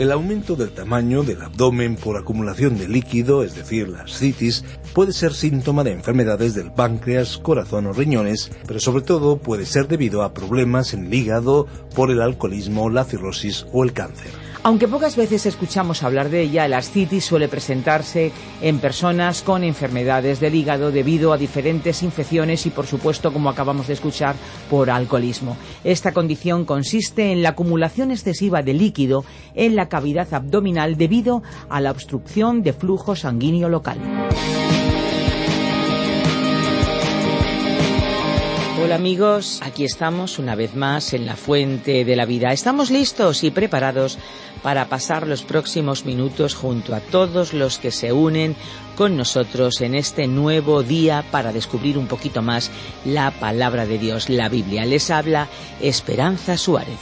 El aumento del tamaño del abdomen por acumulación de líquido, es decir, la citis, puede ser síntoma de enfermedades del páncreas, corazón o riñones, pero sobre todo puede ser debido a problemas en el hígado por el alcoholismo, la cirrosis o el cáncer. Aunque pocas veces escuchamos hablar de ella, la ascitis suele presentarse en personas con enfermedades del hígado debido a diferentes infecciones y, por supuesto, como acabamos de escuchar, por alcoholismo. Esta condición consiste en la acumulación excesiva de líquido en la cavidad abdominal debido a la obstrucción de flujo sanguíneo local. Hola amigos, aquí estamos una vez más en la fuente de la vida. Estamos listos y preparados para pasar los próximos minutos junto a todos los que se unen con nosotros en este nuevo día para descubrir un poquito más la palabra de Dios, la Biblia. Les habla Esperanza Suárez.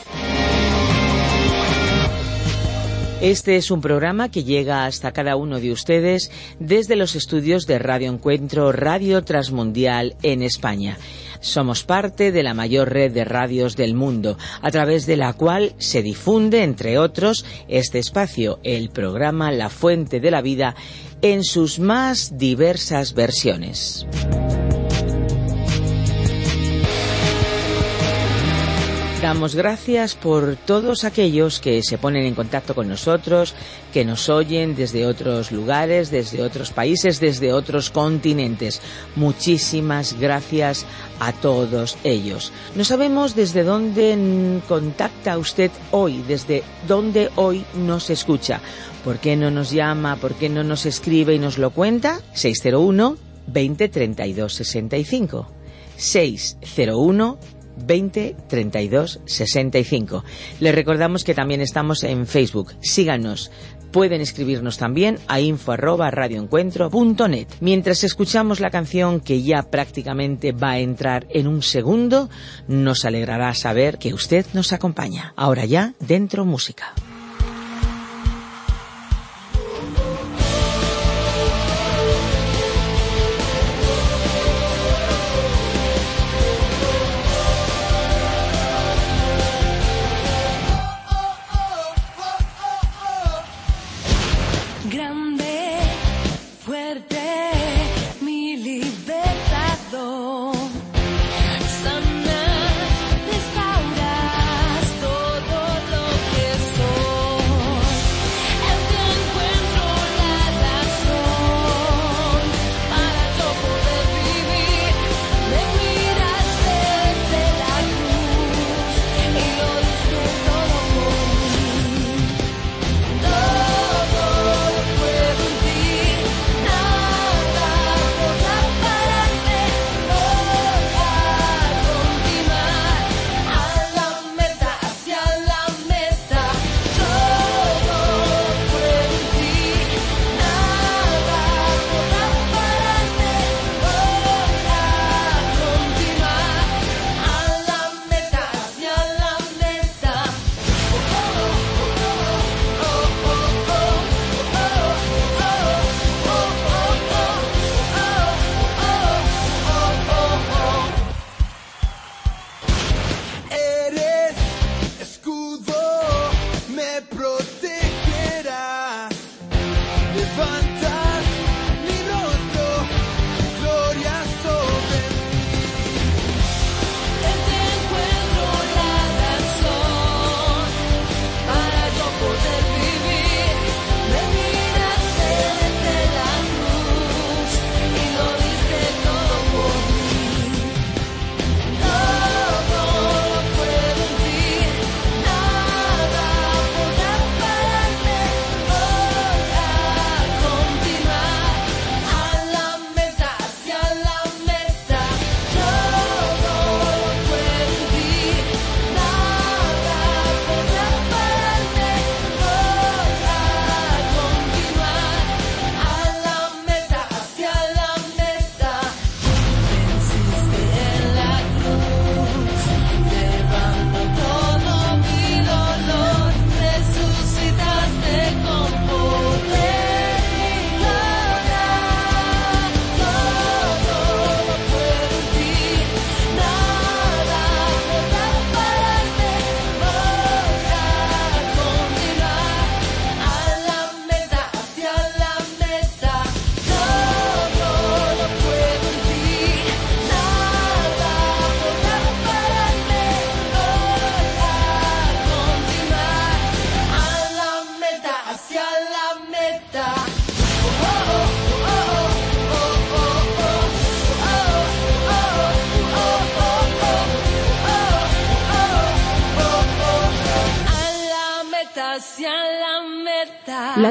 Este es un programa que llega hasta cada uno de ustedes desde los estudios de Radio Encuentro Radio Transmundial en España. Somos parte de la mayor red de radios del mundo, a través de la cual se difunde, entre otros, este espacio, el programa La Fuente de la Vida, en sus más diversas versiones. Damos gracias por todos aquellos que se ponen en contacto con nosotros, que nos oyen desde otros lugares, desde otros países, desde otros continentes. Muchísimas gracias a todos ellos. No sabemos desde dónde contacta usted hoy, desde dónde hoy nos escucha. ¿Por qué no nos llama? ¿Por qué no nos escribe y nos lo cuenta? 601 20 32 65. 601 20 32 65. Les recordamos que también estamos en Facebook. Síganos. Pueden escribirnos también a info. Mientras escuchamos la canción que ya prácticamente va a entrar en un segundo, nos alegrará saber que usted nos acompaña. Ahora ya, dentro música.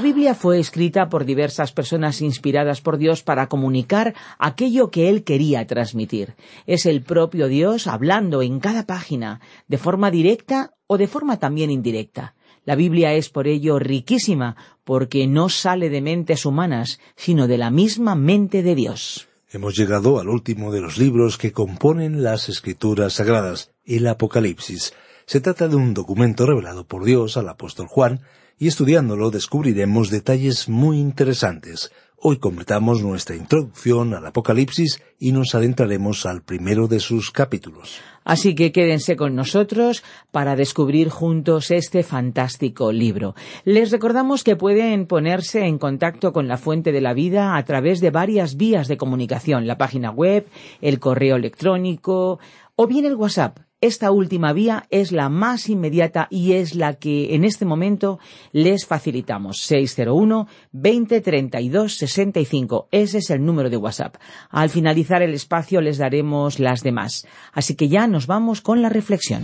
Biblia fue escrita por diversas personas inspiradas por Dios para comunicar aquello que Él quería transmitir. Es el propio Dios hablando en cada página, de forma directa o de forma también indirecta. La Biblia es por ello riquísima, porque no sale de mentes humanas, sino de la misma mente de Dios. Hemos llegado al último de los libros que componen las escrituras sagradas, el Apocalipsis. Se trata de un documento revelado por Dios al apóstol Juan, y estudiándolo descubriremos detalles muy interesantes. Hoy completamos nuestra introducción al Apocalipsis y nos adentraremos al primero de sus capítulos. Así que quédense con nosotros para descubrir juntos este fantástico libro. Les recordamos que pueden ponerse en contacto con la Fuente de la Vida a través de varias vías de comunicación, la página web, el correo electrónico o bien el WhatsApp esta última vía es la más inmediata y es la que en este momento les facilitamos. 601 20 32 65. Ese es el número de WhatsApp. Al finalizar el espacio les daremos las demás. Así que ya nos vamos con la reflexión.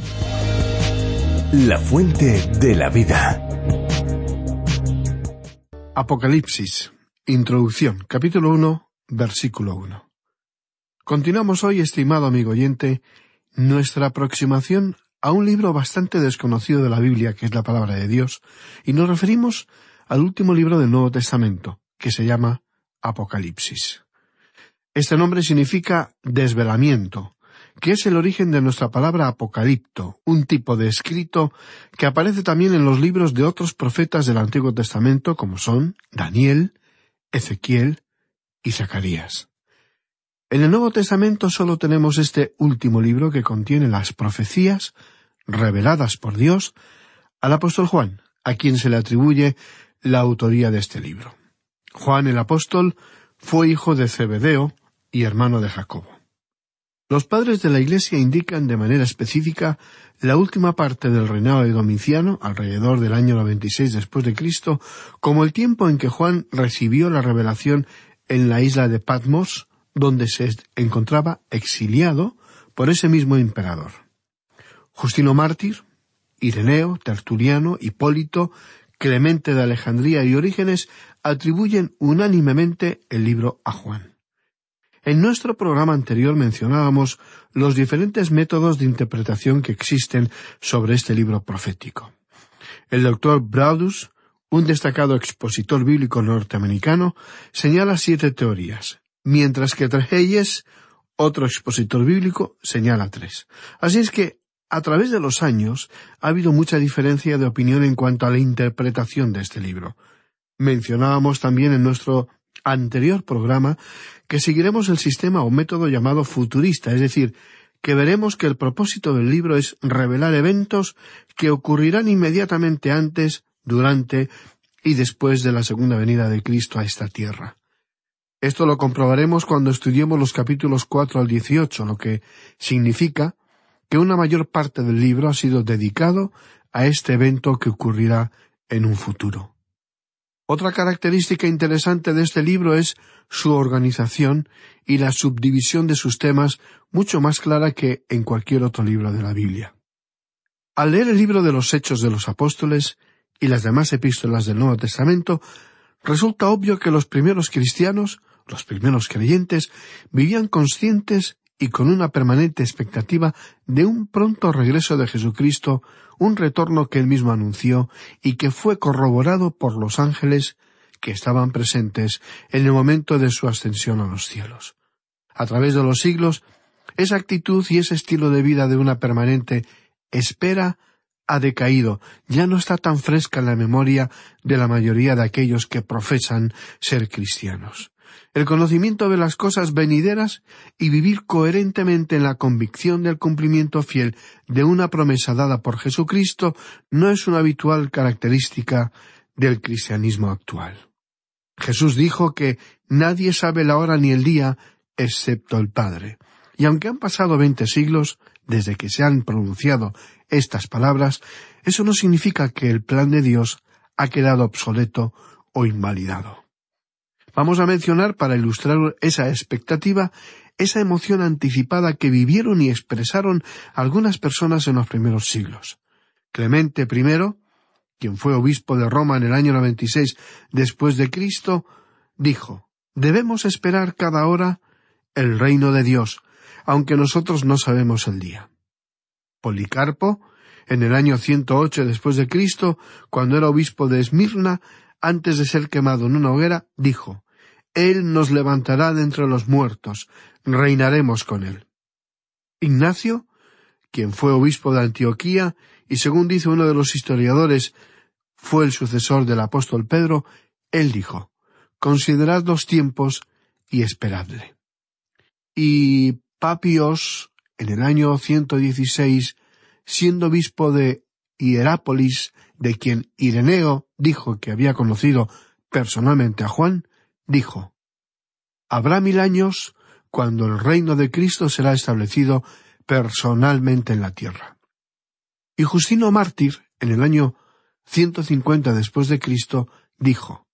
La fuente de la vida. Apocalipsis. Introducción. Capítulo 1. Versículo 1. Continuamos hoy, estimado amigo oyente, nuestra aproximación a un libro bastante desconocido de la Biblia, que es la palabra de Dios, y nos referimos al último libro del Nuevo Testamento, que se llama Apocalipsis. Este nombre significa desvelamiento, que es el origen de nuestra palabra apocalipto, un tipo de escrito que aparece también en los libros de otros profetas del Antiguo Testamento como son Daniel, Ezequiel y Zacarías. En el Nuevo Testamento solo tenemos este último libro que contiene las profecías reveladas por Dios al apóstol Juan, a quien se le atribuye la autoría de este libro. Juan el apóstol fue hijo de Zebedeo y hermano de Jacobo. Los padres de la Iglesia indican de manera específica la última parte del reinado de Domiciano, alrededor del año 96 después de Cristo, como el tiempo en que Juan recibió la revelación en la isla de Patmos, donde se encontraba exiliado por ese mismo emperador. Justino Mártir, Ireneo, Tertuliano, Hipólito, Clemente de Alejandría y Orígenes atribuyen unánimemente el libro a Juan. En nuestro programa anterior mencionábamos los diferentes métodos de interpretación que existen sobre este libro profético. El doctor Braudus, un destacado expositor bíblico norteamericano, señala siete teorías, mientras que Trejeyes, otro expositor bíblico, señala tres. Así es que, a través de los años, ha habido mucha diferencia de opinión en cuanto a la interpretación de este libro. Mencionábamos también en nuestro anterior programa que seguiremos el sistema o método llamado futurista, es decir, que veremos que el propósito del libro es revelar eventos que ocurrirán inmediatamente antes, durante y después de la segunda venida de Cristo a esta tierra. Esto lo comprobaremos cuando estudiemos los capítulos cuatro al dieciocho, lo que significa que una mayor parte del libro ha sido dedicado a este evento que ocurrirá en un futuro. Otra característica interesante de este libro es su organización y la subdivisión de sus temas mucho más clara que en cualquier otro libro de la Biblia. Al leer el libro de los Hechos de los Apóstoles y las demás epístolas del Nuevo Testamento, resulta obvio que los primeros cristianos los primeros creyentes vivían conscientes y con una permanente expectativa de un pronto regreso de Jesucristo, un retorno que él mismo anunció y que fue corroborado por los ángeles que estaban presentes en el momento de su ascensión a los cielos. A través de los siglos, esa actitud y ese estilo de vida de una permanente espera ha decaído, ya no está tan fresca en la memoria de la mayoría de aquellos que profesan ser cristianos el conocimiento de las cosas venideras y vivir coherentemente en la convicción del cumplimiento fiel de una promesa dada por Jesucristo no es una habitual característica del cristianismo actual. Jesús dijo que nadie sabe la hora ni el día excepto el Padre. Y aunque han pasado veinte siglos desde que se han pronunciado estas palabras, eso no significa que el plan de Dios ha quedado obsoleto o invalidado. Vamos a mencionar, para ilustrar esa expectativa, esa emoción anticipada que vivieron y expresaron algunas personas en los primeros siglos. Clemente I, quien fue obispo de Roma en el año 96 después de Cristo, dijo, debemos esperar cada hora el reino de Dios, aunque nosotros no sabemos el día. Policarpo, en el año 108 después de Cristo, cuando era obispo de Esmirna, antes de ser quemado en una hoguera, dijo, Él nos levantará de entre los muertos, reinaremos con Él. Ignacio, quien fue obispo de Antioquía, y según dice uno de los historiadores, fue el sucesor del apóstol Pedro, él dijo, Considerad los tiempos y esperadle. Y Papios, en el año 116, siendo obispo de Hierápolis, de quien Ireneo dijo que había conocido personalmente a Juan, dijo, Habrá mil años cuando el reino de Cristo será establecido personalmente en la tierra. Y Justino Mártir, en el año 150 después de Cristo, dijo,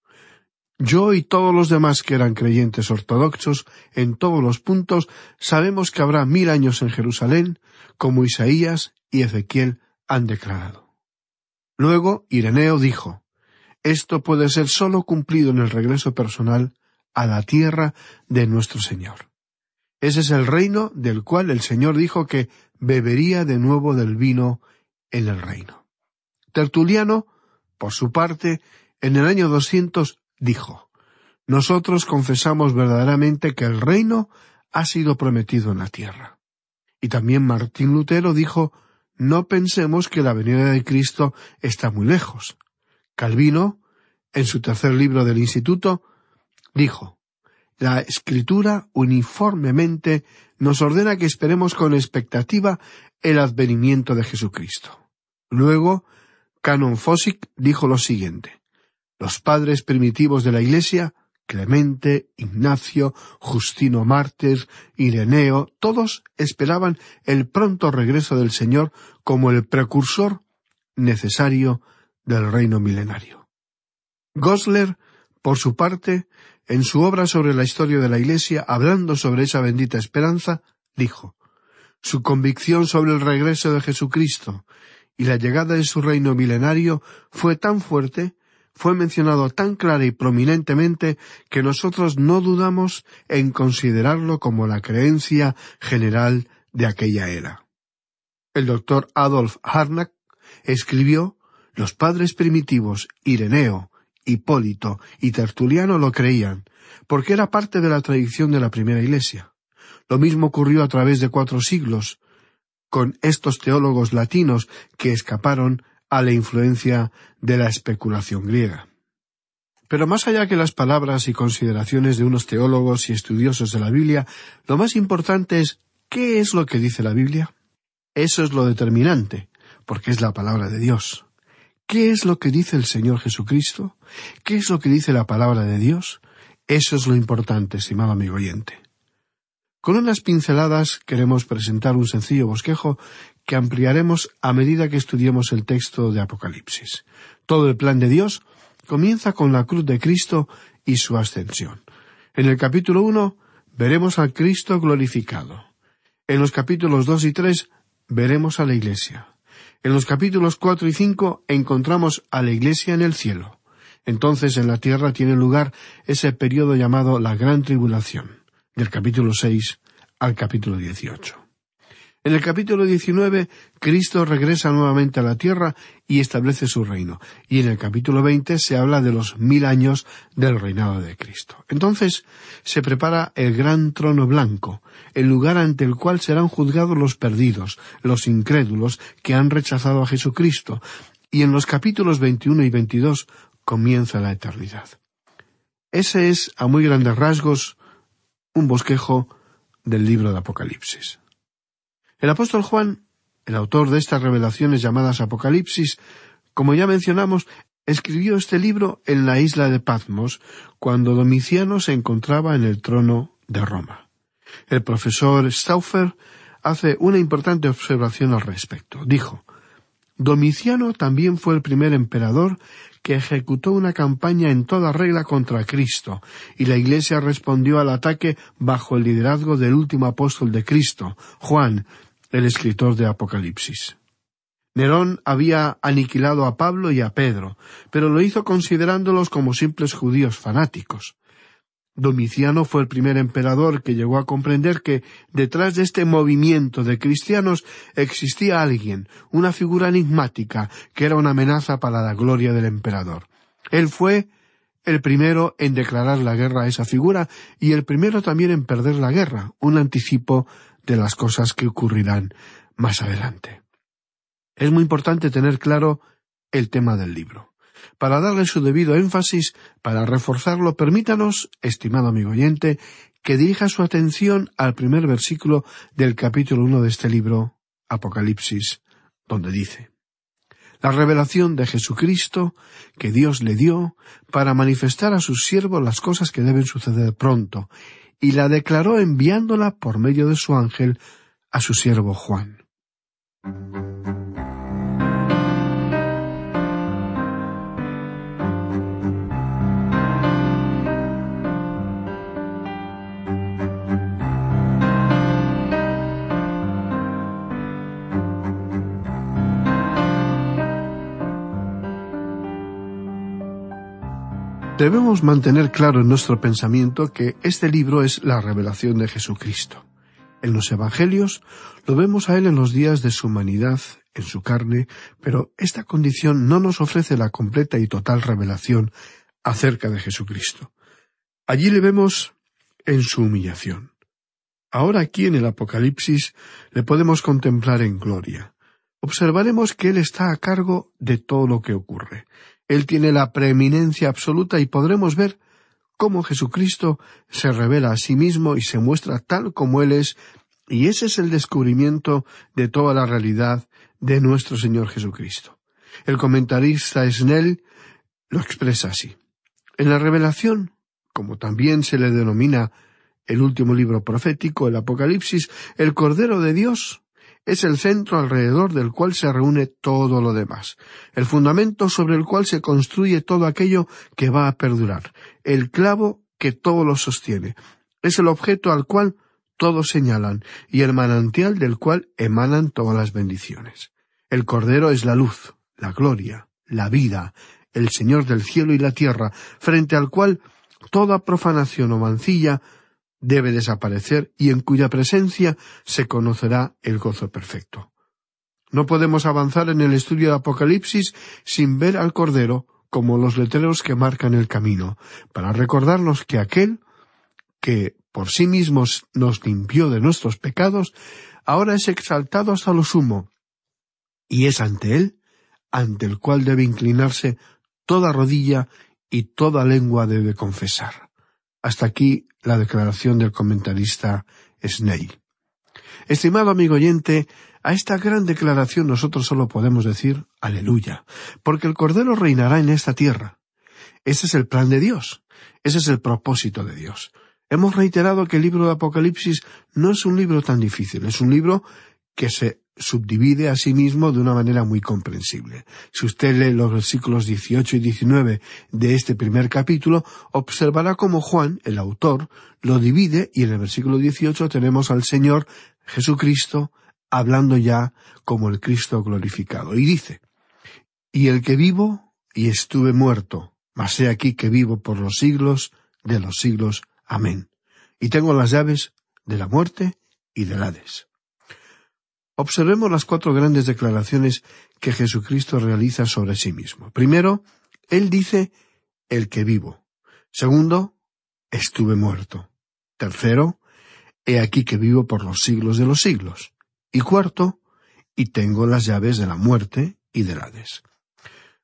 Yo y todos los demás que eran creyentes ortodoxos en todos los puntos sabemos que habrá mil años en Jerusalén, como Isaías y Ezequiel han declarado. Luego Ireneo dijo, Esto puede ser sólo cumplido en el regreso personal a la tierra de nuestro Señor. Ese es el reino del cual el Señor dijo que bebería de nuevo del vino en el reino. Tertuliano, por su parte, en el año 200 dijo, Nosotros confesamos verdaderamente que el reino ha sido prometido en la tierra. Y también Martín Lutero dijo, No pensemos que la venida de Cristo está muy lejos. Calvino, en su tercer libro del Instituto, dijo, La escritura uniformemente nos ordena que esperemos con expectativa el advenimiento de Jesucristo. Luego, Canon Fossick dijo lo siguiente Los padres primitivos de la Iglesia, Clemente, Ignacio, Justino Mártir, Ireneo, todos esperaban el pronto regreso del Señor como el precursor necesario del reino milenario. Gosler, por su parte, en su obra sobre la historia de la Iglesia, hablando sobre esa bendita esperanza, dijo Su convicción sobre el regreso de Jesucristo y la llegada de su reino milenario fue tan fuerte, fue mencionado tan clara y prominentemente, que nosotros no dudamos en considerarlo como la creencia general de aquella era. El doctor Adolf Harnack escribió Los padres primitivos, Ireneo, Hipólito y Tertuliano lo creían, porque era parte de la tradición de la primera Iglesia. Lo mismo ocurrió a través de cuatro siglos, con estos teólogos latinos que escaparon a la influencia de la especulación griega. Pero más allá que las palabras y consideraciones de unos teólogos y estudiosos de la Biblia, lo más importante es ¿qué es lo que dice la Biblia? Eso es lo determinante, porque es la palabra de Dios. ¿Qué es lo que dice el Señor Jesucristo? ¿Qué es lo que dice la palabra de Dios? Eso es lo importante, estimado amigo oyente. Con unas pinceladas queremos presentar un sencillo bosquejo que ampliaremos a medida que estudiemos el texto de Apocalipsis. Todo el plan de Dios comienza con la cruz de Cristo y su ascensión. En el capítulo uno veremos al Cristo glorificado. En los capítulos dos y tres veremos a la Iglesia. En los capítulos cuatro y cinco encontramos a la Iglesia en el cielo. Entonces en la tierra tiene lugar ese periodo llamado la Gran Tribulación del capítulo 6 al capítulo 18. En el capítulo 19, Cristo regresa nuevamente a la tierra y establece su reino. Y en el capítulo 20 se habla de los mil años del reinado de Cristo. Entonces se prepara el gran trono blanco, el lugar ante el cual serán juzgados los perdidos, los incrédulos que han rechazado a Jesucristo. Y en los capítulos 21 y 22 comienza la eternidad. Ese es, a muy grandes rasgos, un bosquejo del libro de Apocalipsis. El apóstol Juan, el autor de estas revelaciones llamadas Apocalipsis, como ya mencionamos, escribió este libro en la isla de Patmos, cuando Domiciano se encontraba en el trono de Roma. El profesor Stauffer hace una importante observación al respecto. Dijo, Domiciano también fue el primer emperador que ejecutó una campaña en toda regla contra Cristo, y la Iglesia respondió al ataque bajo el liderazgo del último apóstol de Cristo, Juan, el escritor de Apocalipsis. Nerón había aniquilado a Pablo y a Pedro, pero lo hizo considerándolos como simples judíos fanáticos. Domiciano fue el primer emperador que llegó a comprender que detrás de este movimiento de cristianos existía alguien, una figura enigmática, que era una amenaza para la gloria del emperador. Él fue el primero en declarar la guerra a esa figura y el primero también en perder la guerra, un anticipo de las cosas que ocurrirán más adelante. Es muy importante tener claro el tema del libro. Para darle su debido énfasis, para reforzarlo, permítanos, estimado amigo oyente, que dirija su atención al primer versículo del capítulo uno de este libro, Apocalipsis, donde dice la revelación de Jesucristo que Dios le dio para manifestar a sus siervos las cosas que deben suceder pronto, y la declaró enviándola por medio de su ángel a su siervo Juan. Debemos mantener claro en nuestro pensamiento que este libro es la revelación de Jesucristo. En los Evangelios lo vemos a Él en los días de su humanidad, en su carne, pero esta condición no nos ofrece la completa y total revelación acerca de Jesucristo. Allí le vemos en su humillación. Ahora aquí en el Apocalipsis le podemos contemplar en gloria. Observaremos que Él está a cargo de todo lo que ocurre. Él tiene la preeminencia absoluta y podremos ver cómo Jesucristo se revela a sí mismo y se muestra tal como Él es, y ese es el descubrimiento de toda la realidad de nuestro Señor Jesucristo. El comentarista Snell lo expresa así. En la revelación, como también se le denomina el último libro profético, el Apocalipsis, el Cordero de Dios es el centro alrededor del cual se reúne todo lo demás, el fundamento sobre el cual se construye todo aquello que va a perdurar, el clavo que todo lo sostiene, es el objeto al cual todos señalan y el manantial del cual emanan todas las bendiciones. El Cordero es la luz, la gloria, la vida, el Señor del cielo y la tierra, frente al cual toda profanación o mancilla debe desaparecer y en cuya presencia se conocerá el gozo perfecto. No podemos avanzar en el estudio de Apocalipsis sin ver al Cordero como los letreros que marcan el camino, para recordarnos que aquel que por sí mismo nos limpió de nuestros pecados, ahora es exaltado hasta lo sumo, y es ante él ante el cual debe inclinarse toda rodilla y toda lengua debe confesar. Hasta aquí la declaración del comentarista Snail. Estimado amigo oyente, a esta gran declaración nosotros solo podemos decir aleluya, porque el Cordero reinará en esta tierra. Ese es el plan de Dios, ese es el propósito de Dios. Hemos reiterado que el libro de Apocalipsis no es un libro tan difícil, es un libro que se subdivide a sí mismo de una manera muy comprensible. Si usted lee los versículos 18 y 19 de este primer capítulo, observará cómo Juan, el autor, lo divide y en el versículo 18 tenemos al Señor Jesucristo hablando ya como el Cristo glorificado. Y dice, Y el que vivo y estuve muerto, mas he aquí que vivo por los siglos de los siglos. Amén. Y tengo las llaves de la muerte y del Hades. Observemos las cuatro grandes declaraciones que Jesucristo realiza sobre sí mismo. Primero, Él dice, el que vivo. Segundo, estuve muerto. Tercero, he aquí que vivo por los siglos de los siglos. Y cuarto, y tengo las llaves de la muerte y del Hades.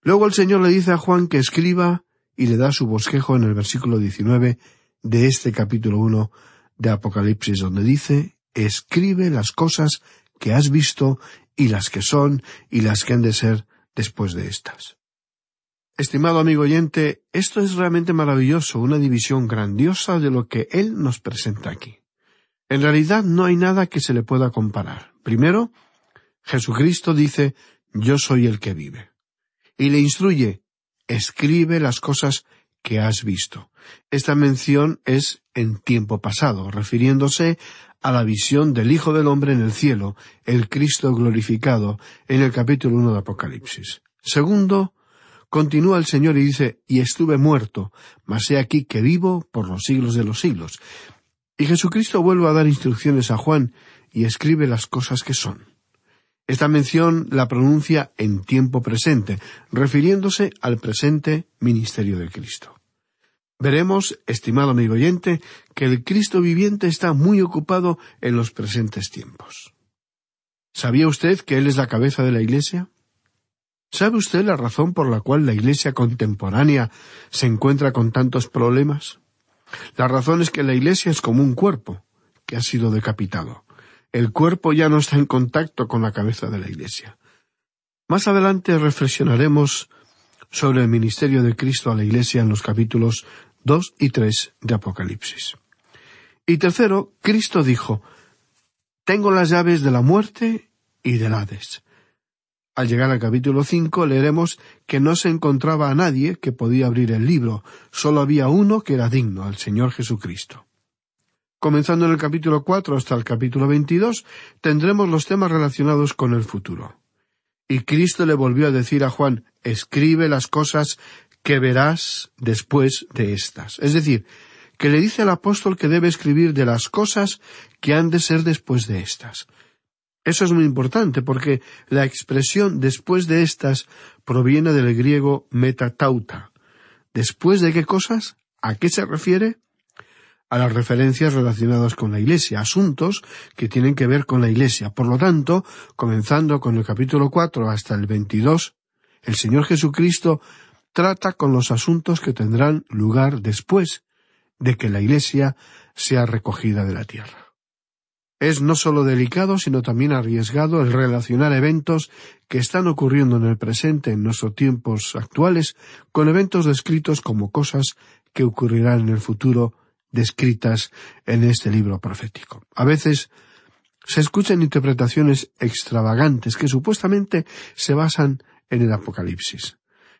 Luego el Señor le dice a Juan que escriba y le da su bosquejo en el versículo 19 de este capítulo 1 de Apocalipsis, donde dice, escribe las cosas que has visto y las que son y las que han de ser después de estas. Estimado amigo oyente, esto es realmente maravilloso, una división grandiosa de lo que Él nos presenta aquí. En realidad no hay nada que se le pueda comparar. Primero, Jesucristo dice, yo soy el que vive. Y le instruye, escribe las cosas que has visto. Esta mención es en tiempo pasado, refiriéndose a la visión del Hijo del Hombre en el cielo, el Cristo glorificado, en el capítulo 1 de Apocalipsis. Segundo, continúa el Señor y dice, y estuve muerto, mas he aquí que vivo por los siglos de los siglos. Y Jesucristo vuelve a dar instrucciones a Juan y escribe las cosas que son. Esta mención la pronuncia en tiempo presente, refiriéndose al presente ministerio de Cristo. Veremos, estimado amigo oyente, que el Cristo viviente está muy ocupado en los presentes tiempos. ¿Sabía usted que Él es la cabeza de la Iglesia? ¿Sabe usted la razón por la cual la Iglesia contemporánea se encuentra con tantos problemas? La razón es que la Iglesia es como un cuerpo que ha sido decapitado. El cuerpo ya no está en contacto con la cabeza de la Iglesia. Más adelante reflexionaremos sobre el ministerio de Cristo a la Iglesia en los capítulos dos y tres de Apocalipsis. Y tercero, Cristo dijo, Tengo las llaves de la muerte y del Hades. Al llegar al capítulo cinco leeremos que no se encontraba a nadie que podía abrir el libro, solo había uno que era digno, al Señor Jesucristo. Comenzando en el capítulo cuatro hasta el capítulo veintidós, tendremos los temas relacionados con el futuro. Y Cristo le volvió a decir a Juan, escribe las cosas que verás después de estas. Es decir, que le dice al apóstol que debe escribir de las cosas que han de ser después de estas. Eso es muy importante porque la expresión después de estas proviene del griego metatauta. ¿Después de qué cosas? ¿A qué se refiere? a las referencias relacionadas con la Iglesia, asuntos que tienen que ver con la Iglesia. Por lo tanto, comenzando con el capítulo cuatro hasta el veintidós, el Señor Jesucristo trata con los asuntos que tendrán lugar después de que la Iglesia sea recogida de la tierra. Es no solo delicado, sino también arriesgado el relacionar eventos que están ocurriendo en el presente, en nuestros tiempos actuales, con eventos descritos como cosas que ocurrirán en el futuro descritas en este libro profético. A veces se escuchan interpretaciones extravagantes que supuestamente se basan en el Apocalipsis.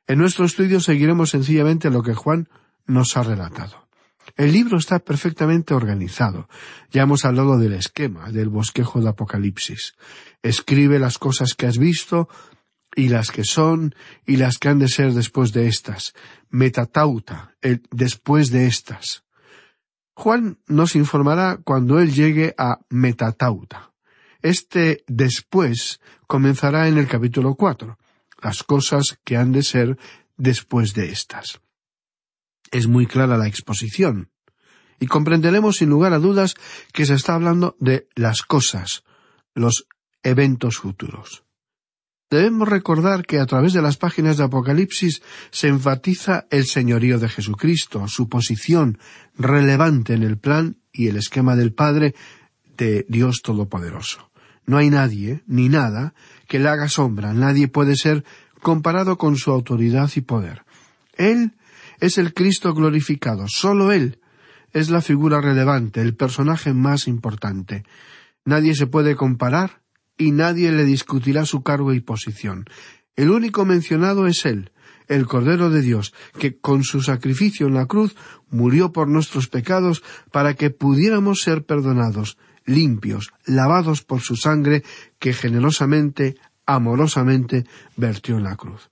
En nuestro estudio seguiremos sencillamente lo que Juan nos ha relatado. El libro está perfectamente organizado. Ya hemos hablado del esquema, del bosquejo de Apocalipsis. Escribe las cosas que has visto, y las que son, y las que han de ser después de estas. Metatauta, el después de estas. Juan nos informará cuando él llegue a Metatauta. Este después comenzará en el capítulo cuatro, las cosas que han de ser después de estas. Es muy clara la exposición, y comprenderemos sin lugar a dudas que se está hablando de las cosas, los eventos futuros. Debemos recordar que a través de las páginas de Apocalipsis se enfatiza el señorío de Jesucristo, su posición relevante en el plan y el esquema del Padre de Dios Todopoderoso. No hay nadie, ni nada, que le haga sombra, nadie puede ser comparado con su autoridad y poder. Él es el Cristo glorificado, solo Él es la figura relevante, el personaje más importante. Nadie se puede comparar y nadie le discutirá su cargo y posición. El único mencionado es Él, el Cordero de Dios, que con su sacrificio en la cruz murió por nuestros pecados para que pudiéramos ser perdonados, limpios, lavados por su sangre que generosamente, amorosamente vertió en la cruz.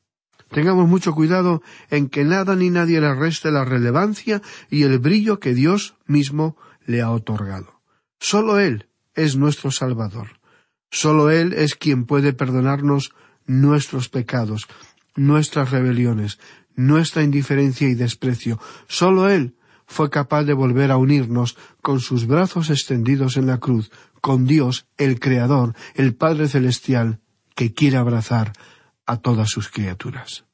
Tengamos mucho cuidado en que nada ni nadie le reste la relevancia y el brillo que Dios mismo le ha otorgado. Solo Él es nuestro Salvador. Solo Él es quien puede perdonarnos nuestros pecados, nuestras rebeliones, nuestra indiferencia y desprecio. Solo Él fue capaz de volver a unirnos con sus brazos extendidos en la cruz, con Dios, el Creador, el Padre Celestial, que quiere abrazar a todas sus criaturas.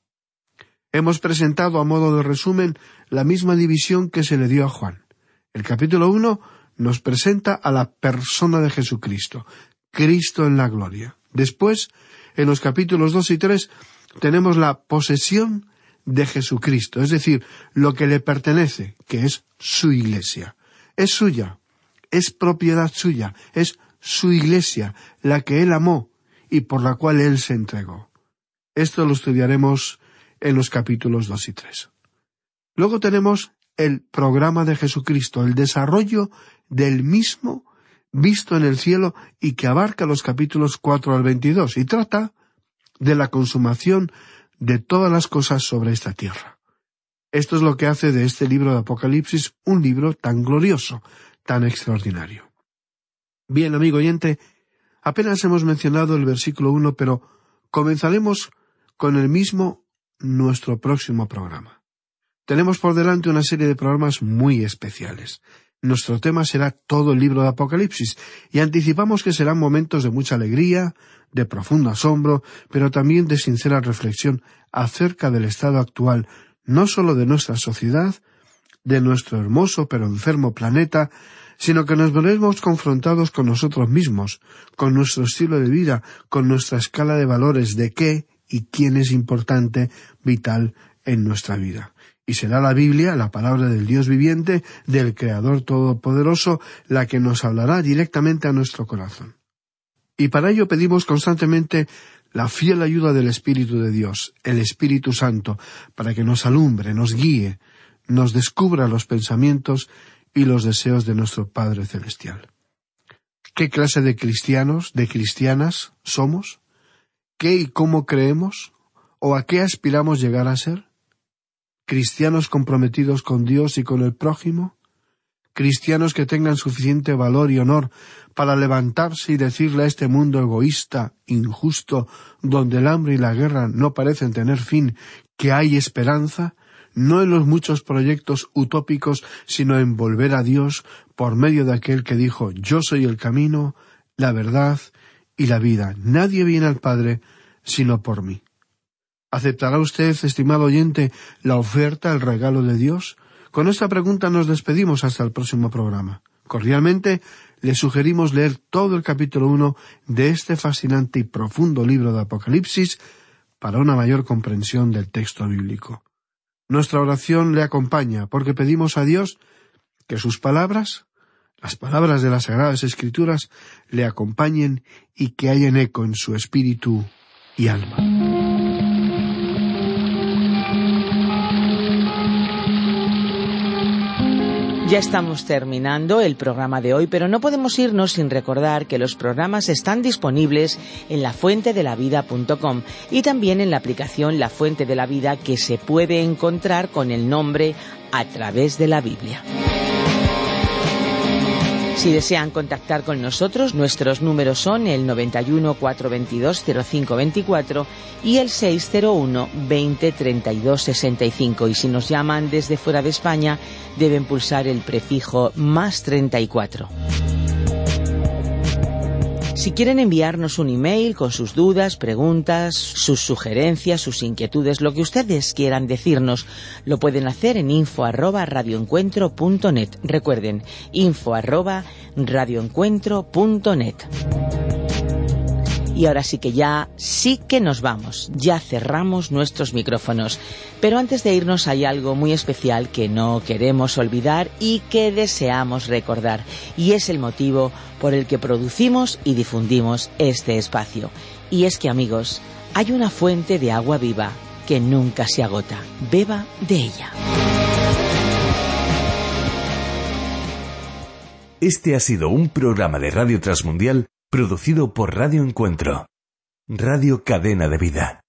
Hemos presentado a modo de resumen la misma división que se le dio a Juan. El capítulo uno nos presenta a la persona de Jesucristo, Cristo en la gloria. Después, en los capítulos dos y tres, tenemos la posesión de Jesucristo, es decir, lo que le pertenece, que es su iglesia. Es suya, es propiedad suya, es su iglesia, la que él amó y por la cual él se entregó. Esto lo estudiaremos en los capítulos dos y tres. Luego tenemos el programa de Jesucristo, el desarrollo del mismo visto en el cielo y que abarca los capítulos cuatro al veintidós y trata de la consumación de todas las cosas sobre esta tierra. Esto es lo que hace de este libro de Apocalipsis un libro tan glorioso, tan extraordinario. Bien, amigo oyente, apenas hemos mencionado el versículo uno, pero comenzaremos con el mismo nuestro próximo programa. Tenemos por delante una serie de programas muy especiales. Nuestro tema será todo el libro de Apocalipsis, y anticipamos que serán momentos de mucha alegría, de profundo asombro, pero también de sincera reflexión acerca del estado actual no sólo de nuestra sociedad, de nuestro hermoso pero enfermo planeta, sino que nos veremos confrontados con nosotros mismos, con nuestro estilo de vida, con nuestra escala de valores de qué y quién es importante, vital en nuestra vida. Y será la Biblia, la palabra del Dios viviente, del Creador Todopoderoso, la que nos hablará directamente a nuestro corazón. Y para ello pedimos constantemente la fiel ayuda del Espíritu de Dios, el Espíritu Santo, para que nos alumbre, nos guíe, nos descubra los pensamientos y los deseos de nuestro Padre Celestial. ¿Qué clase de cristianos, de cristianas somos? ¿Qué y cómo creemos? ¿O a qué aspiramos llegar a ser? ¿Cristianos comprometidos con Dios y con el prójimo? cristianos que tengan suficiente valor y honor para levantarse y decirle a este mundo egoísta, injusto, donde el hambre y la guerra no parecen tener fin, que hay esperanza, no en los muchos proyectos utópicos, sino en volver a Dios por medio de aquel que dijo Yo soy el camino, la verdad y la vida. Nadie viene al Padre sino por mí. ¿Aceptará usted, estimado oyente, la oferta, el regalo de Dios? Con esta pregunta nos despedimos hasta el próximo programa. Cordialmente le sugerimos leer todo el capítulo uno de este fascinante y profundo libro de Apocalipsis para una mayor comprensión del texto bíblico. Nuestra oración le acompaña porque pedimos a Dios que sus palabras, las palabras de las Sagradas Escrituras, le acompañen y que hayan eco en su espíritu y alma. Ya estamos terminando el programa de hoy, pero no podemos irnos sin recordar que los programas están disponibles en lafuentedelavida.com y también en la aplicación La Fuente de la Vida que se puede encontrar con el nombre A través de la Biblia. Si desean contactar con nosotros, nuestros números son el 91 422 0524 y el 601 20 32 65. Y si nos llaman desde fuera de España, deben pulsar el prefijo más 34. Si quieren enviarnos un email con sus dudas, preguntas, sus sugerencias, sus inquietudes, lo que ustedes quieran decirnos, lo pueden hacer en info arroba radioencuentro.net. Recuerden, info arroba radioencuentro.net. Y ahora sí que ya, sí que nos vamos, ya cerramos nuestros micrófonos. Pero antes de irnos hay algo muy especial que no queremos olvidar y que deseamos recordar. Y es el motivo por el que producimos y difundimos este espacio. Y es que amigos, hay una fuente de agua viva que nunca se agota. Beba de ella. Este ha sido un programa de Radio Transmundial producido por Radio Encuentro, Radio Cadena de Vida.